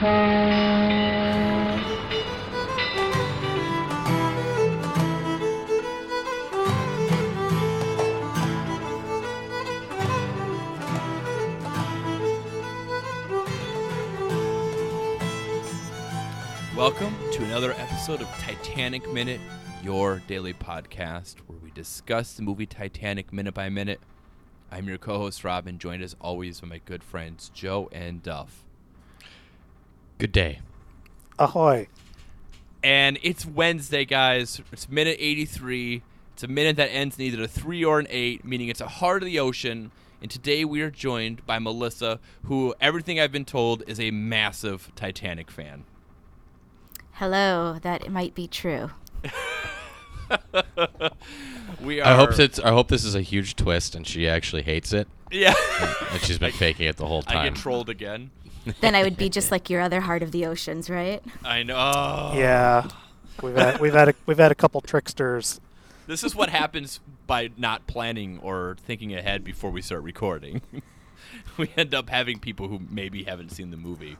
Welcome to another episode of Titanic Minute, your daily podcast where we discuss the movie Titanic minute by minute. I'm your co host, Robin, joined as always by my good friends, Joe and Duff. Good day. Ahoy. And it's Wednesday, guys. It's minute 83. It's a minute that ends in either a 3 or an 8, meaning it's a heart of the ocean. And today we are joined by Melissa, who everything I've been told is a massive Titanic fan. Hello, that might be true. We are. I hope it's. I hope this is a huge twist, and she actually hates it, Yeah. and she's been faking it the whole I time. get trolled again. Then I would be just like your other heart of the oceans, right? I know. Yeah. We've had we've had a, we've had a couple tricksters. This is what happens by not planning or thinking ahead before we start recording. we end up having people who maybe haven't seen the movie.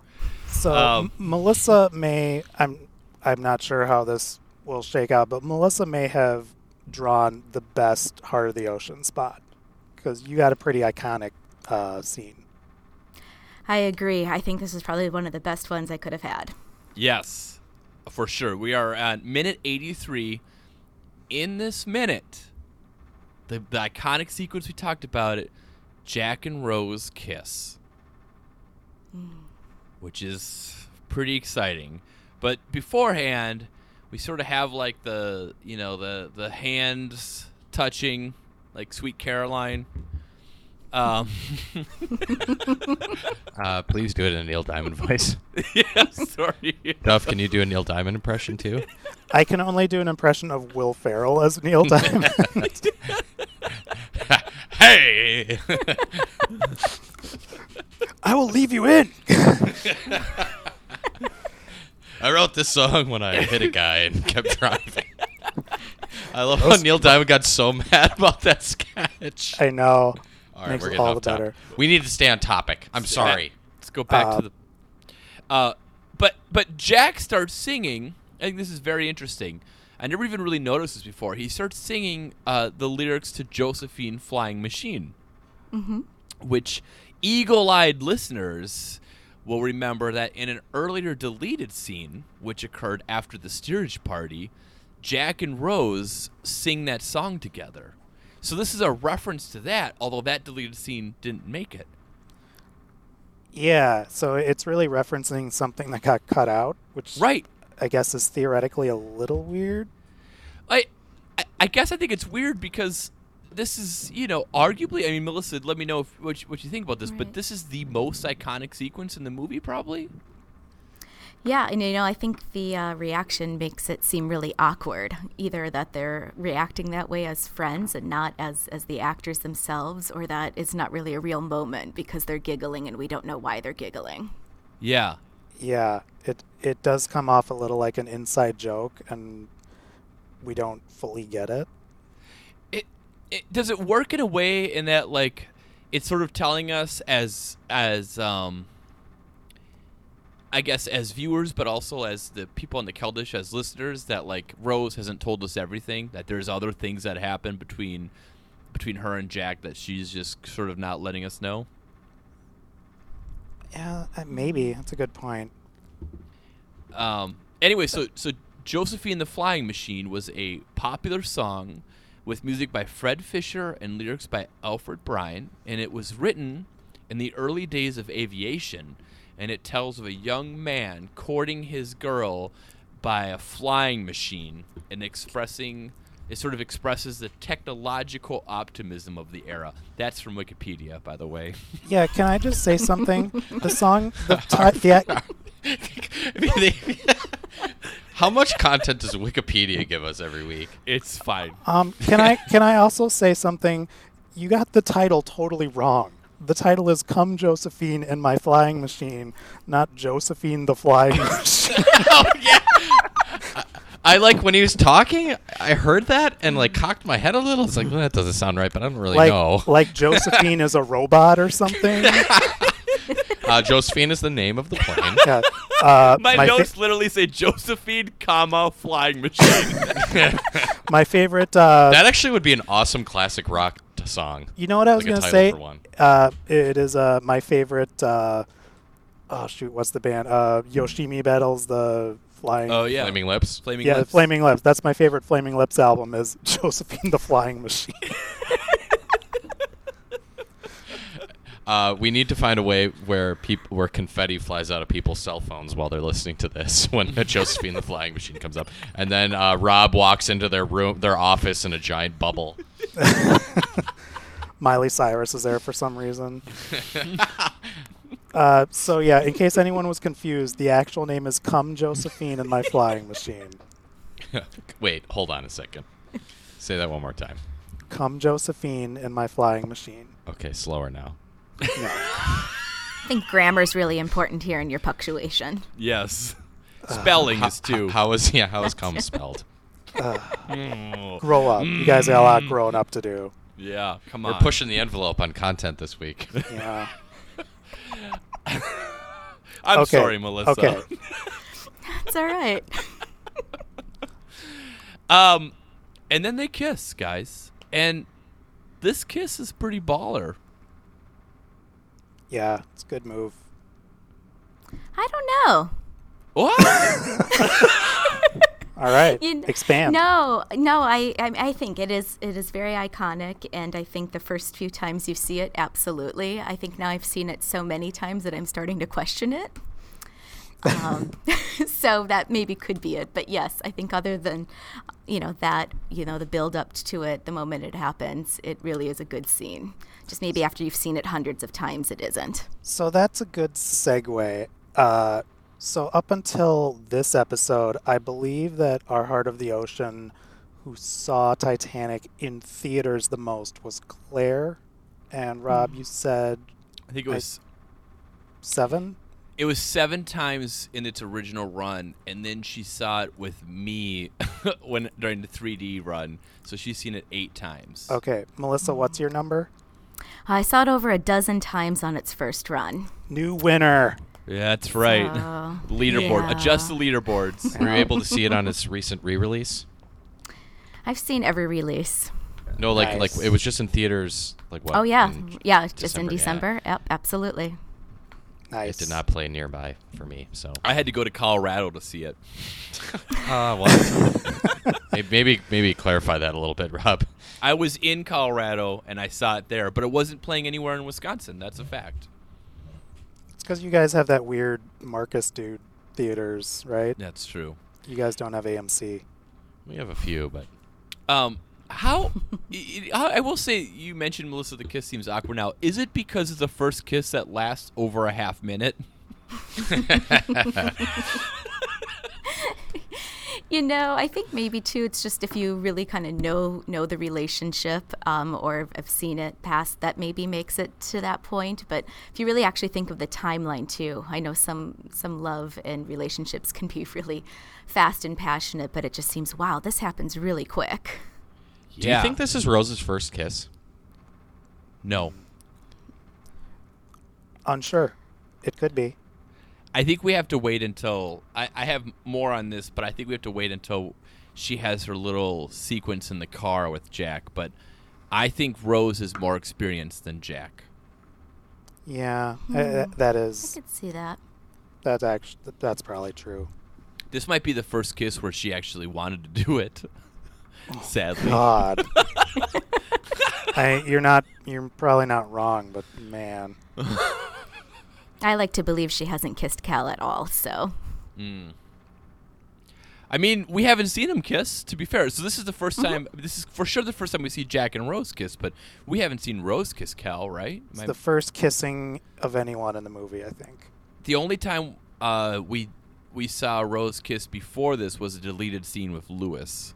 So Um, M- Melissa may I'm I'm not sure how this will shake out, but Melissa may have drawn the best heart of the ocean spot because you got a pretty iconic uh, scene. I agree. I think this is probably one of the best ones I could have had. Yes, for sure. We are at minute 83. In this minute, the, the iconic sequence we talked about it, Jack and Rose kiss, mm. which is pretty exciting. But beforehand, we sort of have like the you know the the hands touching, like Sweet Caroline. Um, Uh, please do it in a Neil Diamond voice. yeah, sorry. Duff, can you do a Neil Diamond impression too? I can only do an impression of Will Ferrell as Neil Diamond. hey. I will leave you in. I wrote this song when I hit a guy and kept driving. I love how Neil Diamond got so mad about that sketch. I know. All right, Makes we're it getting all off the topic. better. We need to stay on topic. I'm sorry. Let's go back Uh, to the. Uh, but but Jack starts singing. I think this is very interesting. I never even really noticed this before. He starts singing uh, the lyrics to Josephine Flying Machine, Mm-hmm. which eagle-eyed listeners will remember that in an earlier deleted scene, which occurred after the steerage party, Jack and Rose sing that song together. So this is a reference to that, although that deleted scene didn't make it. Yeah, so it's really referencing something that got cut out, which Right. I guess is theoretically a little weird. I, I- I guess I think it's weird because this is, you know, arguably. I mean, Melissa, let me know if, what, you, what you think about this. But this is the most iconic sequence in the movie, probably. Yeah, and you know, I think the uh, reaction makes it seem really awkward. Either that they're reacting that way as friends and not as as the actors themselves, or that it's not really a real moment because they're giggling and we don't know why they're giggling. Yeah. Yeah, it it does come off a little like an inside joke, and we don't fully get it. It, it does it work in a way in that like it's sort of telling us as as um. I guess as viewers, but also as the people on the Keldysh as listeners, that like Rose hasn't told us everything. That there's other things that happen between between her and Jack that she's just sort of not letting us know. Yeah, uh, maybe that's a good point. Um, anyway, so so Josephine the Flying Machine was a popular song with music by Fred Fisher and lyrics by Alfred Bryan, and it was written in the early days of aviation, and it tells of a young man courting his girl by a flying machine and expressing it sort of expresses the technological optimism of the era. That's from Wikipedia, by the way. Yeah, can I just say something? the song, the, ti- the How much content does Wikipedia give us every week? It's fine. um, can I can I also say something? You got the title totally wrong. The title is "Come Josephine in My Flying Machine," not Josephine the Flying Machine. oh yeah. I like when he was talking. I heard that and like cocked my head a little. It's like well, that doesn't sound right, but I don't really like know. like Josephine is a robot or something. Uh, Josephine is the name of the plane. Yeah. Uh, My, my, fa- notes literally say Josephine, comma flying machine. my favorite. Uh, that actually would be an awesome classic rock t- song. you know what I was like gonna say? one. Uh, it is uh, my favorite. Uh, oh shoot, what's the band? Uh, Yoshimi Battles the Flying. oh yeah, Flaming Lips. Flaming yeah, Lips. Flaming Lips. That's my favorite Flaming Lips album. Is Josephine the Flying Machine. Uh, we need to find a way where where confetti flies out of people's cell phones while they're listening to this when Josephine the Flying Machine comes up, and then uh, Rob walks into their room, their office in a giant bubble. Miley Cyrus is there for some reason. uh, so yeah, in case anyone was confused, the actual name is Come Josephine and My Flying Machine. Wait, hold on a second. Say that one more time. Come Josephine and My Flying Machine. Okay, slower now. No. I think grammar's really important here in your punctuation. Yes. Uh, Spelling is too. How is yeah? How is cum spelled? Uh, mm. Grow up. You guys got a lot mm. growing up to do. yeah, come on. We're pushing the envelope on content this week. Yeah. I'm okay. sorry, Melissa. Okay. It's all right. Um, and then they kiss, guys, and this kiss is pretty baller. Yeah, it's a good move. I don't know. What? All right. You Expand. No, no, I, I I think it is it is very iconic, and I think the first few times you see it, absolutely. I think now I've seen it so many times that I'm starting to question it. Um, so that maybe could be it, but yes, I think other than you know that you know the build up to it, the moment it happens, it really is a good scene. Just maybe after you've seen it hundreds of times, it isn't. So that's a good segue. Uh, so up until this episode, I believe that our Heart of the Ocean, who saw Titanic in theaters the most, was Claire. And Rob, you said I think it I- was seven. It was seven times in its original run, and then she saw it with me when during the 3D run. So she's seen it eight times. Okay, Melissa, what's your number? I saw it over a dozen times on its first run. New winner. Yeah, that's right. So, Leaderboard. yeah. Adjust the leaderboards. Were you able to see it on its recent re-release? I've seen every release. No, like Nice. like it was just in theaters. Like what? Oh yeah, in yeah, just December, in yeah. December. Yep, absolutely. Nice. It did not play nearby for me, so. I had to go to Colorado to see it. Uh, well, maybe, maybe maybe clarify that a little bit, Rob. I was in Colorado and I saw it there, but it wasn't playing anywhere in Wisconsin. That's a fact. It's because you guys have that weird Marcus dude theaters, right? That's true. You guys don't have AMC. We have a few, but Um, how? i- will say you mentioned Melissa. The kiss seems awkward now. Is it because it's the first kiss that lasts over a half minute? You know, I think maybe too. It's just if you really kind of know know the relationship, um, or have seen it past, that maybe makes it to that point. But if you really actually think of the timeline too, I know some some love and relationships can be really fast and passionate, but it just seems wow, this happens really quick. Do you think this is Rose's first kiss? No. Unsure. It could be. I think we have to wait until I, I have more on this, but I think we have to wait until she has her little sequence in the car with Jack. But I think Rose is more experienced than Jack. Yeah, uh, that I could see that. that's actually that's probably true. This might be the first kiss where she actually wanted to do it. Sadly. God, I, you're not you're probably not wrong, but man, I like to believe she hasn't kissed Cal at all. So Mm. I mean, we haven't seen them kiss, to be fair. So this is the 1st time. This is for sure the first time we see Jack and Rose kiss, but we haven't seen Rose kiss Cal, right? it's Am I- the first kissing of anyone in the movie. I think. the only time uh, we we saw Rose kiss before this was a deleted scene with Lewis.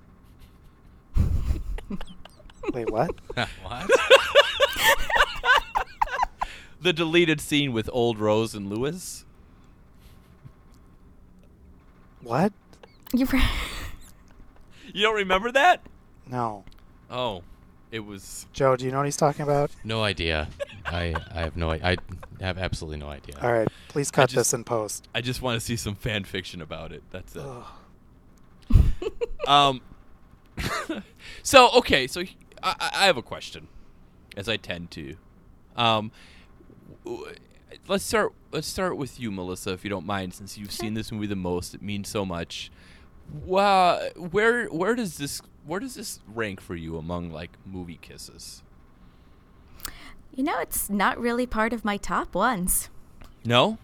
Wait, what? what? The deleted scene with old Rose and Lewis. What? you were. You don't remember that? No, Oh, it was. Joe. Do you know what he's talking about? No idea. I I have no I, I have absolutely no idea. All right, please cut just- this in post. I just want to see some fan fiction about it. That's it. Ugh. Um. so okay, so he- I, I have a question, as I tend to. Um, let's start. Let's start with you, Melissa, if you don't mind, since you've seen this movie the most. It means so much. Wow, where where does this where does this rank for you among like movie kisses? You know, it's not really part of my top ones. No.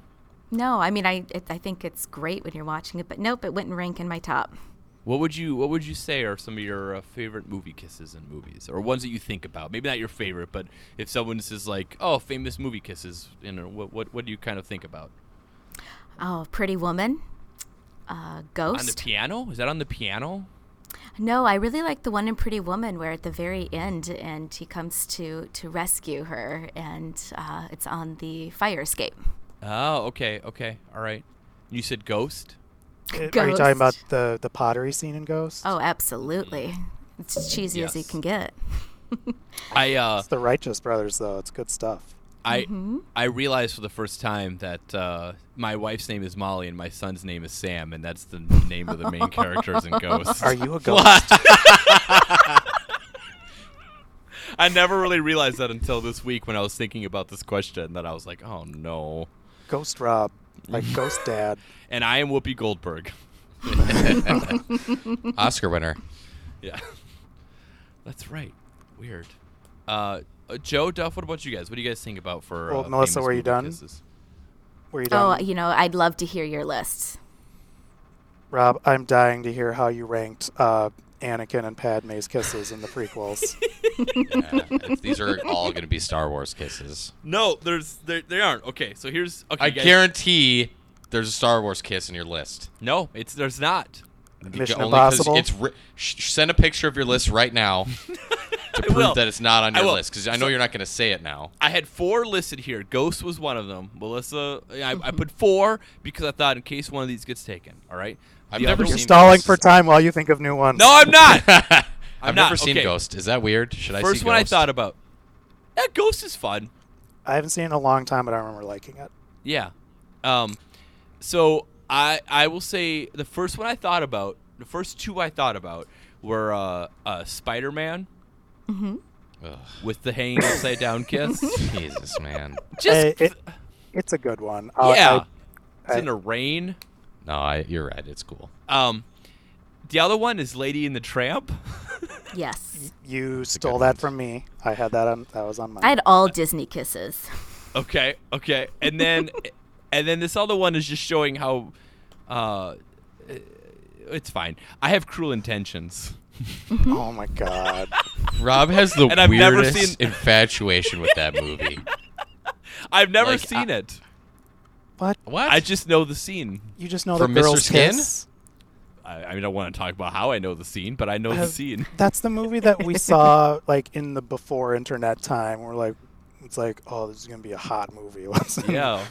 No, I mean, I it, I think it's great when you're watching it, but nope, it wouldn't rank in my top. What would you What would you say are some of your uh, favorite movie kisses in movies, or ones that you think about? Maybe not your favorite, but if someone says like, "Oh, famous movie kisses," you know, what what what do you kind of think about? Oh, Pretty Woman, uh, Ghost. On the piano? Is that on the piano? no, I really like the one in Pretty Woman where at the very end, and he comes to to rescue her, and uh, it's on the fire escape. Oh, okay, okay, all right. You said Ghost. Are you talking about the the pottery scene in Ghost? Oh, absolutely. It's as cheesy as you can get. I uh, It's the Righteous Brothers, though. It's good stuff. I Mm-hmm. I realized for the first time that uh, my wife's name is Molly and my son's name is Sam, and that's the name of the main characters in Ghost. Are you a ghost? I never really realized that until this week when I was thinking about this question. That I was like, oh no. Ghost Rob, like Ghost Dad. And I am Whoopi Goldberg. Oscar winner. Yeah, that's right. Weird. Uh, uh, Joe Duff, what about you guys? What do you guys think about for? Well, uh, Melissa, famous were you movie done? kisses? Were you Oh, done? you know, I'd love to hear your lists. Rob, I'm dying to hear how you ranked uh, Anakin and Padme's kisses in the prequels. Yeah, these are all going to be Star Wars kisses. No, there's there, they aren't. Okay, so here's okay. I guys. guarantee there's a Star Wars kiss in your list. No, it's there's not. Mission Only 'cause Impossible? It's ri- sh- send a picture of your list right now to prove that it's not on your list because I know So- you're not going to say it now. I had four listed here. Ghost was one of them. Melissa, I, I put four because I thought in case one of these gets taken. All right. I've never other You're seen stalling Ghost. for time while you think of new ones. No, I'm not. I've I'm never not. seen Okay. Ghost. Is that weird? Should I First one I Ghost? thought about. Yeah, Ghost is fun. I haven't seen it in a long time, but I remember liking it. Yeah. Um, so I I will say the first one I thought about, the first two I thought about were uh, uh, Spider Man Ugh, with the hanging upside down kiss. Jesus, man. Just Hey, it, it's a good one. I'll- yeah. I- it's I- in the rain. No, I, you're right. It's cool. Um, the other one is Lady in the Tramp. Yes. you a stole that one. from me. I had that on. That was on my. I had all Disney kisses. Okay, okay, and then and then this other one is just showing how uh, it's fine. I have cruel intentions. oh my god. Rob has the And I've never weirdest seen- infatuation with that movie. I've never Like, seen I- it. What? What? I just know the scene. You just know From the Mr. girl's Skin? kiss? I, I mean, I don't want to talk about how I know the scene, but I know the Have- scene. That's the movie that we saw like in the before internet time. We're like, it's like, oh, this is gonna be a hot movie. Let's- Yeah.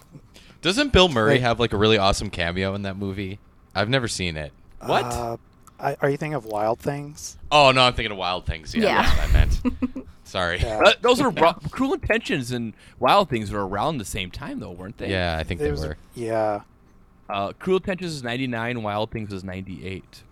Doesn't Bill Murray Wait. have like a really awesome cameo in that movie? I've never seen it. What? Uh, I, are you thinking of Wild Things? Oh no, I'm thinking of Wild Things. Yeah, Yeah. that's what I meant. Sorry. Yeah. Uh, those are ro- Cruel Intentions and Wild Things were around the same time, though, weren't they? Yeah, I think they There's- were. Yeah. Uh, Cruel Intentions is 99, Wild Things is 98.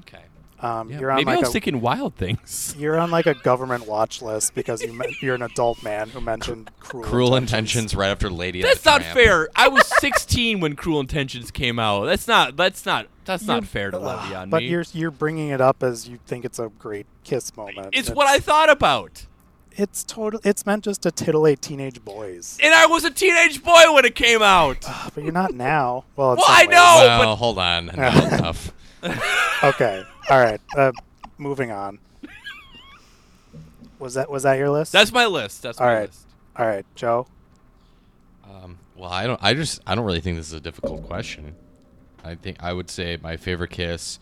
Okay. Um, Yeah, you're on maybe I like was a thinking Wild Things. you're on like a government watch list because you men- you're an adult man who mentioned cruel, Cruel intentions right after Lady. and That's the not Tramp. fair. I was 16 when Cruel Intentions came out. That's not. That's not. That's not You're- fair to Ugh, levy on but me. you're you're bringing it up as you think it's a great kiss moment. it's what I thought about. It's total. It's meant just to titillate teenage boys. And I was a teenage boy when it came out. Ah, but you're not now. Well, in Well, I know. Well, but- hold on. Not enough. Okay. All right. Uh, moving on. Was that was that your list? That's my list. That's All my right. list. All right, Joe. Um, well, I don't. I just. I don't really think this is a difficult question. I think I would say my favorite kiss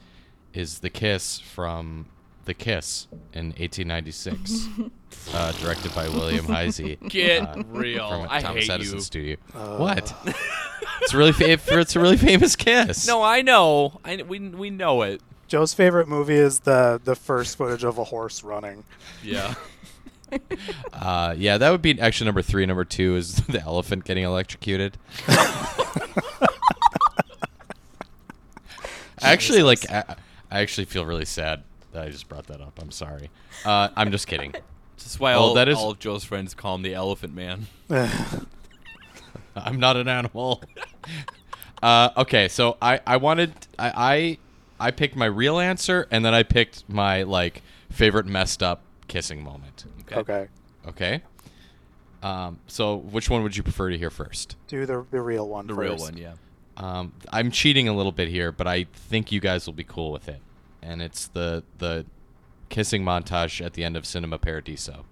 is the kiss from The Kiss in 1896, uh, directed by William Heise. Get uh, real. From I Thomas hate Edison you. Studio. Uh, what? it's a really. Fa- it's a really famous kiss. No, I know. I we we know it. Joe's favorite movie is the the first footage of a horse running. Yeah. Uh, yeah, that would be actually number three. Number two is the elephant getting electrocuted. actually, like, I, I actually feel really sad that I just brought that up. I'm sorry. Uh, I'm just kidding. That's why Well, all, that is- all of Joe's friends call him the Elephant Man. I'm not an animal. uh, okay, so I, I wanted I, I I picked my real answer and then I picked my like favorite messed up kissing moment. okay. Okay. Um, so which one would you prefer to hear first? Do the, the real one The real one, yeah. Um, I'm cheating a little bit here, but I think you guys will be cool with it. And it's the the kissing montage at the end of Cinema Paradiso.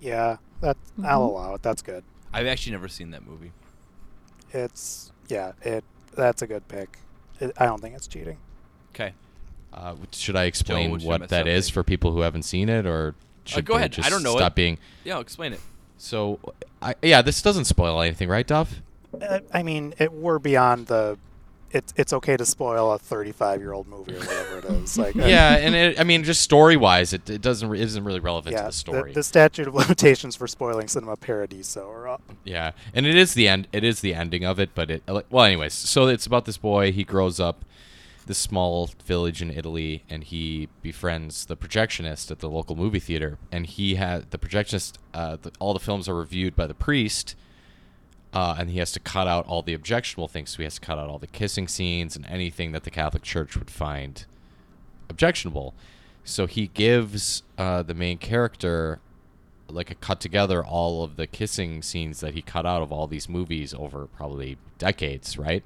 Yeah, that I'll Mhm. allow it. That's good. I've actually never seen that movie. It's yeah, it that's a good pick. It, I don't think it's cheating. Okay. Uh, should I explain what should what mess that up is be? for people who haven't seen it, or should go they ahead. I don't know stop it. being? Yeah, I'll explain it. So, I, yeah, this doesn't spoil anything, right, Duff? Uh, I mean, it we're beyond the. It's it's okay to spoil a 35 year old movie or whatever it is. Like uh, yeah, and it, I mean, just story wise, it, it doesn't re- isn't really relevant yeah. to the story. The, statute of limitations for spoiling Cinema Paradiso are up. yeah, and it is the end. It is the ending of it, but it well, anyways. So it's about this boy. He grows up this small village in Italy, and he befriends the projectionist at the local movie theater. And he had the projectionist. Uh, the, all the films are reviewed by the priest. uh, and he has to cut out all the objectionable things. So he has to cut out all the kissing scenes and anything that the Catholic Church would find objectionable. So he gives uh, the main character like a cut together all of the kissing scenes that he cut out of all these movies over probably decades, right?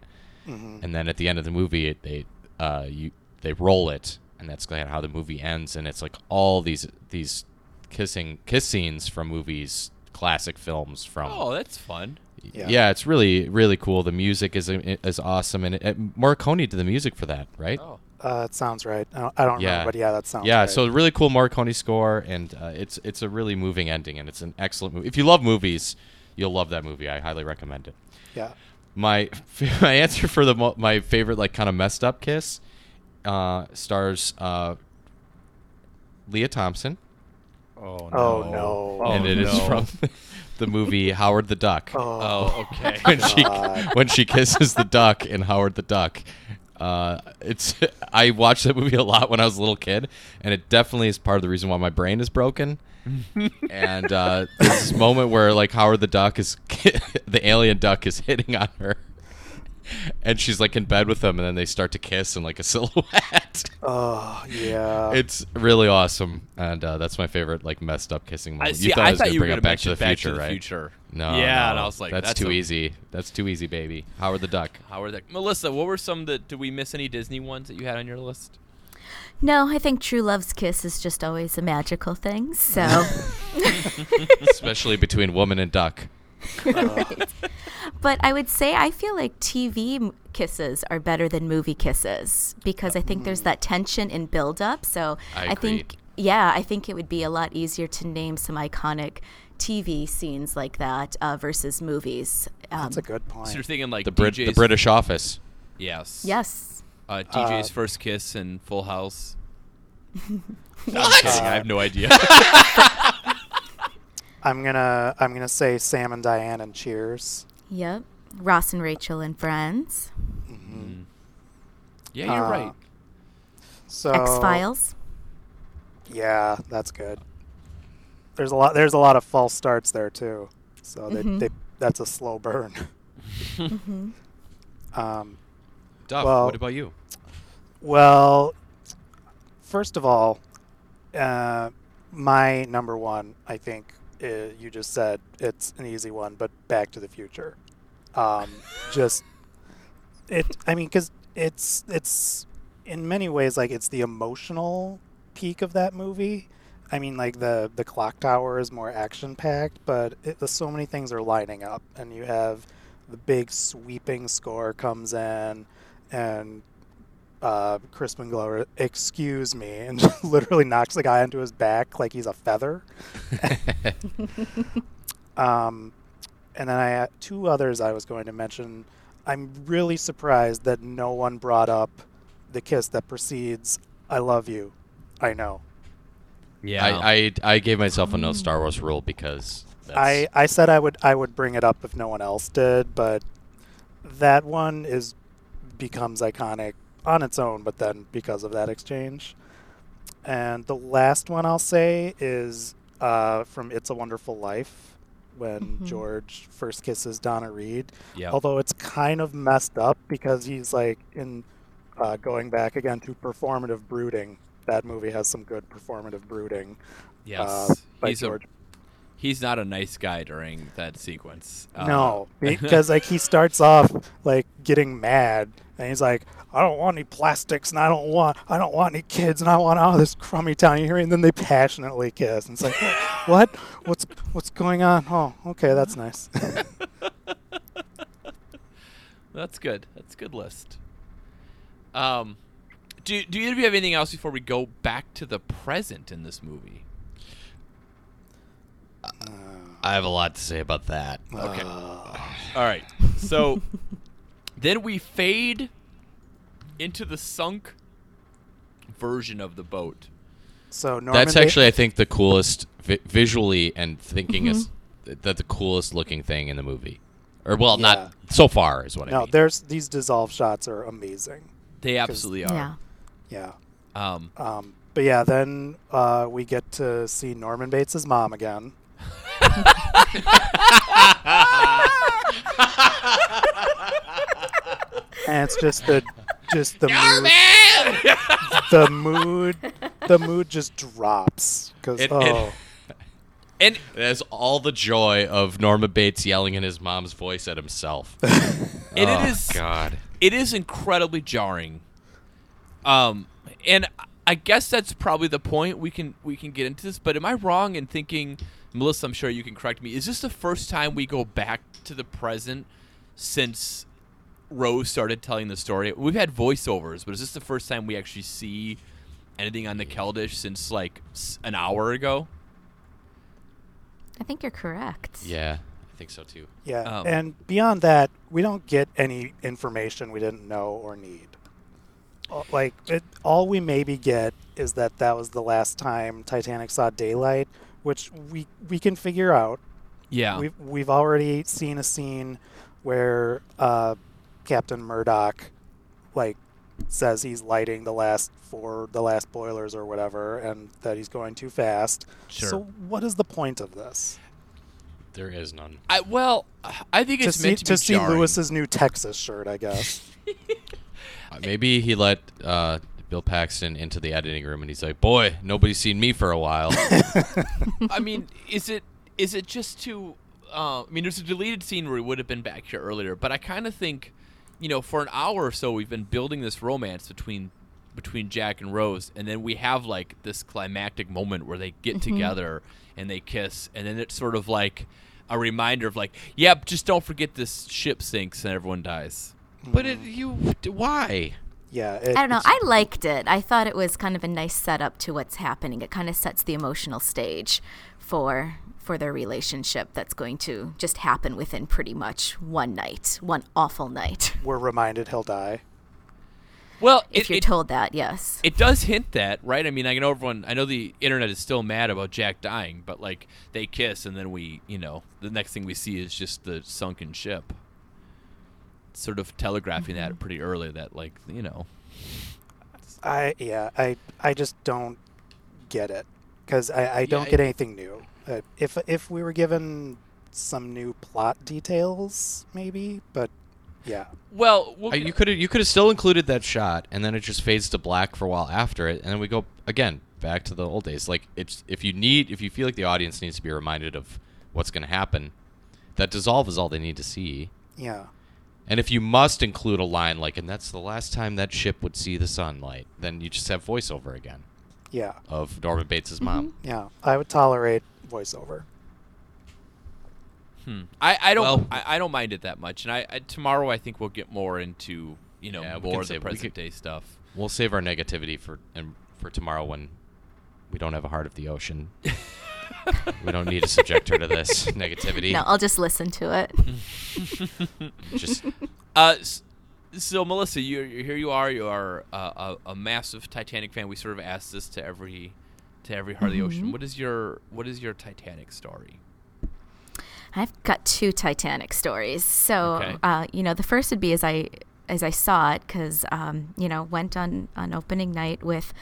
And then at the end of the movie, it, they uh, you they roll it, and that's kind of how the movie ends. And it's like all these these kissing kiss scenes from movies, classic films from Oh, that's fun. Yeah. yeah. it's really really cool. The music is is awesome, and it, it, Morricone did the music for that, right? Oh. Uh, that sounds right. I don't, I don't Yeah. remember, but yeah, that sounds yeah, right. so really cool Morricone score, and uh, it's it's a really moving ending, and it's an excellent movie. If you love movies, you'll love that movie. I highly recommend it. yeah. My my answer for the mo- my favorite like kind of messed up kiss uh, stars uh, Lea Thompson, Oh no! Oh no. Oh, and it is no. from the movie Howard the Duck. Oh, Oh, okay. when she when she kisses the duck in Howard the Duck. Uh, it's I watched that movie a lot when I was a little kid, and it definitely is part of the reason why my brain is broken. and uh, this moment where like Howard the Duck is the alien duck is hitting on her, and she's like in bed with him, and then they start to kiss in like a silhouette. oh yeah. it's really awesome, and uh, that's my favorite like messed up kissing moment. I, see, you thought I I was thought gonna you were bring going up to Back to the Back Future, to the right? Future. No, Yeah, no, and I was like, that's, that's too a- easy. That's too easy, baby. Howard the Duck. Howard the Melissa, what were some that did we miss any Disney ones that you had on your list? No, I think True Love's kiss is just always a magical thing. So, especially between woman and duck. but I would say I feel like TV kisses are better than movie kisses because I think there's that tension in build up. So I I, think, yeah, I think it would be a lot easier to name some iconic TV scenes like that uh, versus movies. Um, That's a good point. So you're thinking like The, Brit- the British Office. Yes. yes. Uh, DJ's Uh, first kiss in Full House. What? I have no idea. I'm gonna I'm gonna say Sam and Diane and Cheers. Yep. Ross and Rachel and Friends. yeah, you're Uh, right. So X Files. Yeah, that's good. There's a lot. There's a lot of false starts there too. So they, Mhm. they, that's a slow burn. hmm Um, Duff, Well- what about you? well, first of all, uh, my number one, I think uh, you just said it's an easy one, but Back to the Future. Um, just it. I mean, because it's it's in many ways like it's the emotional peak of that movie. I mean, like the the clock tower is more action packed, but it, the, so many things are lining up, and you have the big sweeping score comes in, and uh, Crispin Glover, excuse me, and literally knocks the guy onto his back like he's a feather. Um, and then I had two others I was going to mention. I'm really surprised that no one brought up the kiss that precedes "I love you." I know. Yeah. I, I I gave myself a no Star Wars rule because that's, I, I said I would I would bring it up if no one else did, but that one is becomes iconic on its own, but then because of that exchange. And the last one I'll say is uh, from It's a Wonderful Life when Mhm. George first kisses Donna Reed. yeah. Although it's kind of messed up because he's like in uh, going back again to performative brooding. That movie has some good performative brooding yes. uh, by he's George a he's not a nice guy during that sequence. Uh, No, because like he starts off like getting mad, and he's like, "I don't want any plastics, and I don't want, I don't want any kids, and I want out of this crummy town." You hear, and then they passionately kiss, and it's like, "What? What's what's going on?" Oh, okay, that's nice. That's good. That's a good list. Um, do do either of you have anything else before we go back to the present in this movie? I have a lot to say about that. Okay. Uh, All right. So then we fade into the sunk version of the boat. so Norman That's actually, I think, the coolest vi- visually and thinking is that the coolest looking thing in the movie, or well, Yeah. not so far is what I mean. no. There's these dissolve shots are amazing. They absolutely are. Yeah. Yeah. Um, Um, but yeah, then uh, we get to see Norman Bates' mom again. and it's just the just the mood, the mood the mood just drops because It- it- oh and It has all the joy of Norma Bates yelling in his mom's voice at himself. and oh, it is God. it is incredibly jarring. Um, and I guess that's probably the point. We can we can get into this, but am I wrong in thinking, Melissa? I'm sure you can correct me. Is this the first time we go back to the present since Rose started telling the story? We've had voiceovers, but is this the first time we actually see anything on the Keldysh since like an hour ago? I think you're correct. Yeah, I think so too. yeah Um, and beyond that we don't get any information we didn't know or need Uh, like it, all we maybe get is that that was the last time titanic saw daylight which we we can figure out Yeah. We've we've already seen a scene where uh, Captain Murdoch, like, says he's lighting the last four, the last boilers or whatever, and that he's going too fast. Sure. So what is the point of this? There is none. I, well, I think To it's see to, to be see jarring. Lewis's new Texas shirt, I guess. Uh, maybe he let uh, Bill Paxton into the editing room and he's like, "Boy, nobody's seen me for a while." I mean, is it is it just too? Uh, I mean, there's a deleted scene where he would have been back here earlier, but I kind of think, you know, for an hour or so we've been building this romance between between Jack and Rose, and then we have like this climactic moment where they get mm-hmm. together and they kiss, and then it's sort of like a reminder of like, yep, just don't forget this ship sinks and everyone dies. but it, you, why? Yeah. It, I don't know. I liked it. I thought it was kind of a nice setup to what's happening. It kind of sets the emotional stage for for their relationship that's going to just happen within pretty much one night, one awful night. we're reminded he'll die. Well, If it, you're it, told that, yes. it does hint that, right? I mean, I know everyone. I know the internet is still mad about Jack dying, but like they kiss, and then we, you know, the next thing we see is just the sunken ship. Sort of telegraphing Mm-hmm. that pretty early that, like, you know, I yeah. I I just don't get it because I, I don't Yeah, get it- anything new. Uh, if if we were given some new plot details, maybe, but yeah. well, we'll you could have you could have still included that shot, and then it just fades to black for a while after it, and then we go again back to the old days. Like it's if you need if you feel like the audience needs to be reminded of what's going to happen, that dissolve is all they need to see. Yeah. And if you must include a line like, and that's the last time that ship would see the sunlight, then you just have voiceover again Yeah. of Norman Bates' mom. Yeah. I would tolerate voiceover. Hmm. I, I don't Well- I, I don't mind it that much, and I, I tomorrow I think we'll get more into you know Yeah, more of the present could- day stuff. We'll save our negativity for and for tomorrow when we don't have a heart of the ocean. we don't need to subject her to this negativity. No, I'll just listen to it. Just Uh, so Melissa, you you- here you are. You are uh, a, a massive Titanic fan. We sort of ask this to every to every heart of the Mm-hmm. ocean. What is your what is your Titanic story? I've got two Titanic stories. So, Okay. uh, you know, the first would be as I as I saw it because um, you know went on on opening night with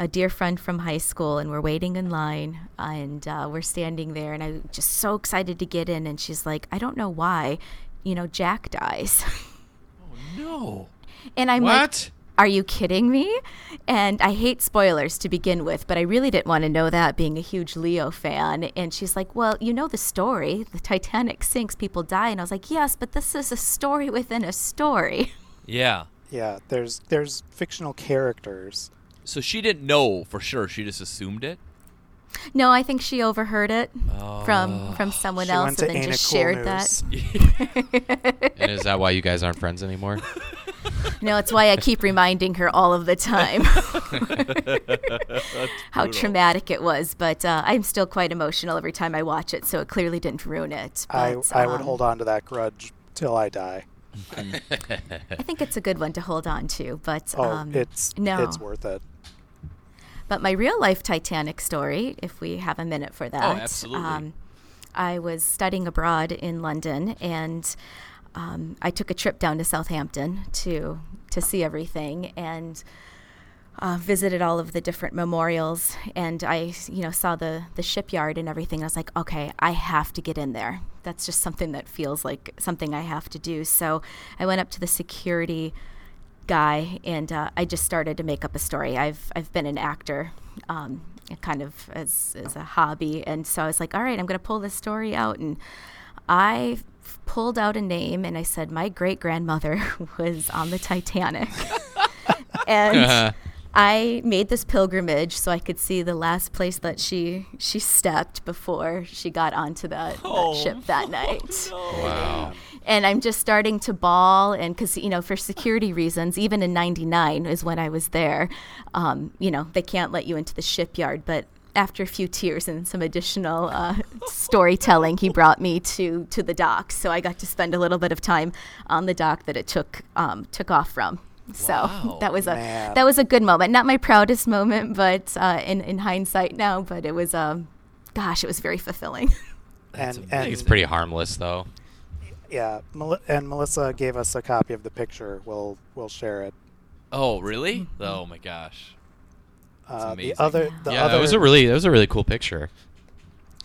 a dear friend from high school, and we're waiting in line, and uh, we're standing there, and I'm just so excited to get in, and she's like, I don't know why, you know, Jack dies, Oh no. and I'm like, what? Are you kidding me? And I hate spoilers to begin with, but I really didn't want to know that being a huge Leo fan. And she's like, Well, you know the story. The Titanic sinks, people die. And I was like, Yes, but this is a story within a story. Yeah. Yeah, there's there's fictional characters. So she didn't know for sure. She just assumed it. no, I think she overheard it Oh. from from someone she else and then Ain't It just Cool shared that. And is that why you guys aren't friends anymore? No, it's why I keep reminding her all of the time how traumatic it was. But uh, I'm still quite emotional every time I watch it, so it clearly didn't ruin it. I But, I would um, hold on to that grudge till I die. I think it's a good one to hold on to, but Oh, um, it's no. it's worth it. But my real life Titanic story, if we have a minute for that. um, absolutely. I was studying abroad in London, and um, I took a trip down to Southampton to to see everything and uh, visited all of the different memorials. And I, you know, saw the the shipyard and everything. I was like, okay, I have to get in there. That's just something that feels like something I have to do. So I went up to the security guy and uh, I just started to make up a story. I've I've been an actor, um, kind of as as a hobby, and so I was like, all right, I'm going to pull this story out, and I pulled out a name and I said my great grandmother was on the Titanic, and. I made this pilgrimage so I could see the last place that she she stepped before she got onto that, that ship that night Wow. and I'm just starting to bawl. And because, you know, for security reasons, even in 99 is when I was there, um, you know, they can't let you into the shipyard. But after a few tears and some additional uh, storytelling, he brought me to, to the dock. So I got to spend a little bit of time on the dock that it took, um, took off from. So Wow. that was a Man. that was a good moment. Not my proudest moment, but uh, in in hindsight now, but it was um, gosh, it was very fulfilling. That's and I and think it's pretty harmless though. yeah, and Melissa gave us a copy of the picture. We'll we'll share it. Oh really? Oh my gosh. That's Uh, the other the yeah, other that was a really that was a really cool picture.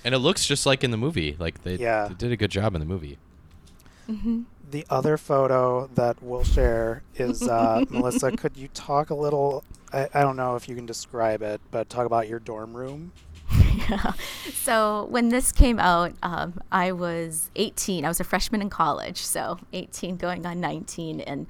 And it looks just like in the movie. Like they, Yeah. they did a good job in the movie. the other photo that we'll share is uh, Melissa. Could you talk a little? I, I don't know if you can describe it, but talk about your dorm room. Yeah. So when this came out, um, I was 18. I was a freshman in college, so 18 going on 19, and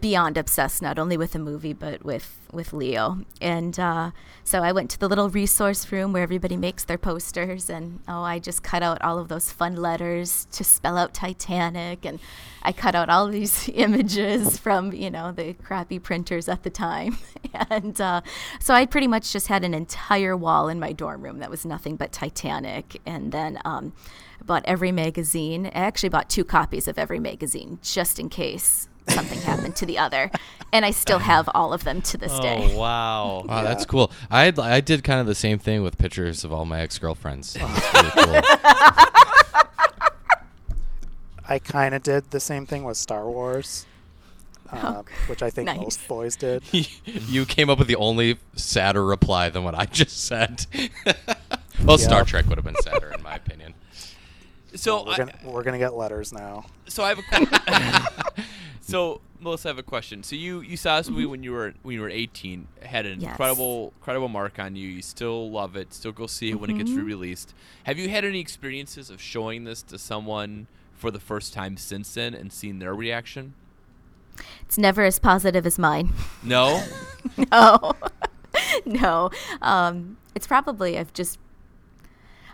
beyond obsessed not only with the movie but with with Leo. And uh, so I went to the little resource room where everybody makes their posters, and oh, I just cut out all of those fun letters to spell out Titanic, and I cut out all these images from you know the crappy printers at the time, and uh, so I pretty much just had an entire wall in my dorm room that was nothing but Titanic, and then. Um, I bought every magazine. I actually bought two copies of every magazine just in case something happened to the other, and I still have all of them to this day. Oh wow. Wow, Yeah. that's cool. I had, I did kind of the same thing with pictures of all my ex girlfriends. It's really cool. I kind of did the same thing with Star Wars, uh, Oh, which I think nice. most boys did. you came up with the only sadder reply than what I just said. well, Star Trek would have been sadder in my opinion. So we're I, gonna we're gonna get letters now. so I have a que- so Melissa, I have a question. So you you saw this movie when you were when you were 18, had an Yes. incredible incredible mark on you. You still love it. Still go see it when it gets Mhm. re-released. Have you had any experiences of showing this to someone for the first time since then and seeing their reaction? It's never as positive as mine. No. no, no. Um, it's probably I've just.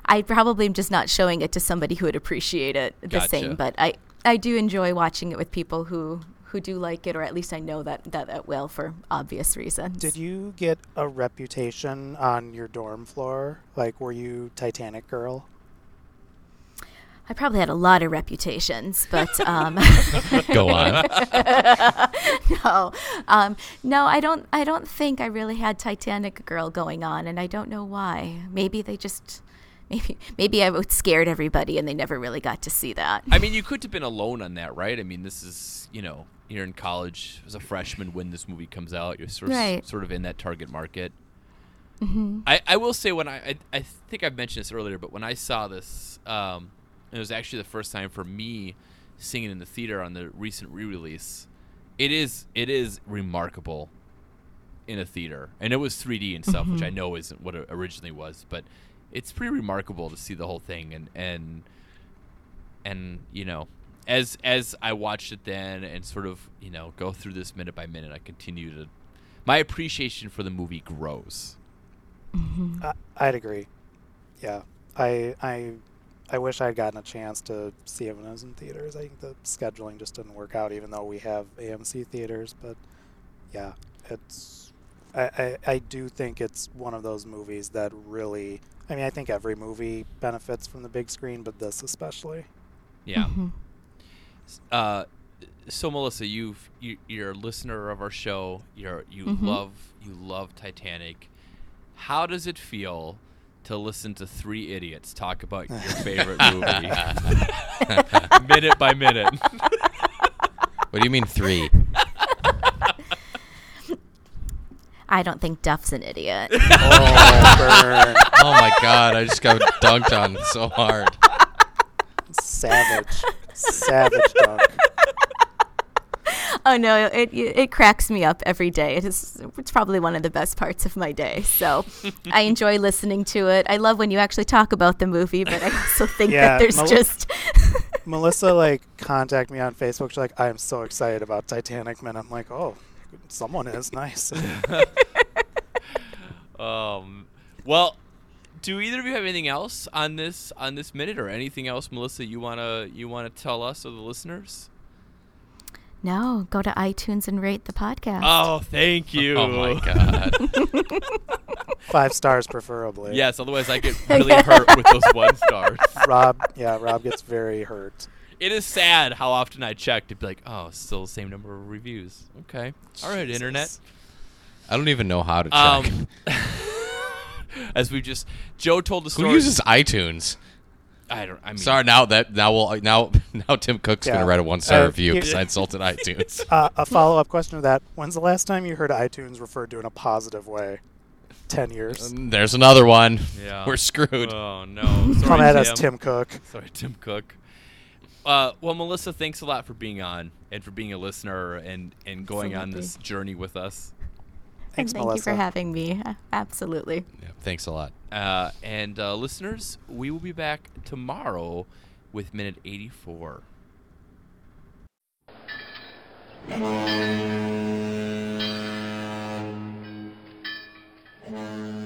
I probably am just not showing it to somebody who would appreciate it the Gotcha. same, but I, I do enjoy watching it with people who, who do like it, or at least I know that, that that will for obvious reasons. Did you get a reputation on your dorm floor? Like, were you Titanic girl? I probably had a lot of reputations, but um, Go on. no, um, no, I don't. I don't think I really had Titanic girl going on, and I don't know why. Maybe they just, maybe, maybe I scared everybody, and they never really got to see that. I mean, you could have been alone on that, right? I mean, this is you know, you're in college as a freshman when this movie comes out. You're sort of, Right. sort of in that target market. hmm I, I will say when I, I I think I've mentioned this earlier, but when I saw this, um, it was actually the first time for me seeing it in the theater on the recent re-release. It is it is remarkable in a theater, and it was 3D and stuff, which mm-hmm. I know isn't what it originally was, but it's pretty remarkable to see the whole thing and and and you know as as I watched it then and sort of you know go through this minute by minute, I continue to my appreciation for the movie grows. Mm-hmm. I, I'd agree. Yeah, I I I wish I'd gotten a chance to see it when I was in theaters. I think the scheduling just didn't work out, even though we have AMC theaters. But yeah, it's I, I I do think it's one of those movies that really. I mean, I think every movie benefits from the big screen, but this especially. Yeah. Mm-hmm. Uh, so Melissa, you've you, you're a listener of our show. You're you Mhm. love you love Titanic. How does it feel to listen to three idiots talk about your favorite movie minute by minute? What do you mean three? I don't think Duff's an idiot. Oh, burn! oh my god, I just got dunked on so hard. Savage, savage dunk. oh no, it it cracks me up every day. It is it's probably one of the best parts of my day. So I enjoy listening to it. I love when you actually talk about the movie, but I also think Yeah, that there's Mel- just Melissa like contact me on Facebook. She's like, "I'm so excited about Titanic, man." I'm like, "Oh, someone is nice." Um, well, do either of you have anything else on this on this minute, or anything else, Melissa? You wanna you wanna tell us or the listeners? No. Go to iTunes and rate the podcast. Oh, thank you. Oh my god. Five stars, preferably. Yes, otherwise I get really hurt with those one stars. Rob. Yeah, Rob gets very hurt. It is sad how often I check to be like, oh, still the same number of reviews. Okay, all right, internet. I don't even know how to check. Um, as we just Joe told the story. Who uses iTunes? I don't. I mean, Sorry, now that now we'll now now Tim Cook's Yeah. gonna write a one star Uh, review because I insulted iTunes. Uh, a follow-up question to that: When's the last time you heard iTunes referred to in a positive way? Ten years. Um, There's another one. Yeah. We're screwed. Oh no! Sorry, Come at Tim. us, Tim Cook. Sorry, Tim Cook. Uh, well, Melissa, thanks a lot for being on and for being a listener and and going on this journey with us. Thanks, thank Melissa. you for having me. Absolutely. Yeah, thanks a lot. Uh, and uh, listeners, we will be back tomorrow with minute 84.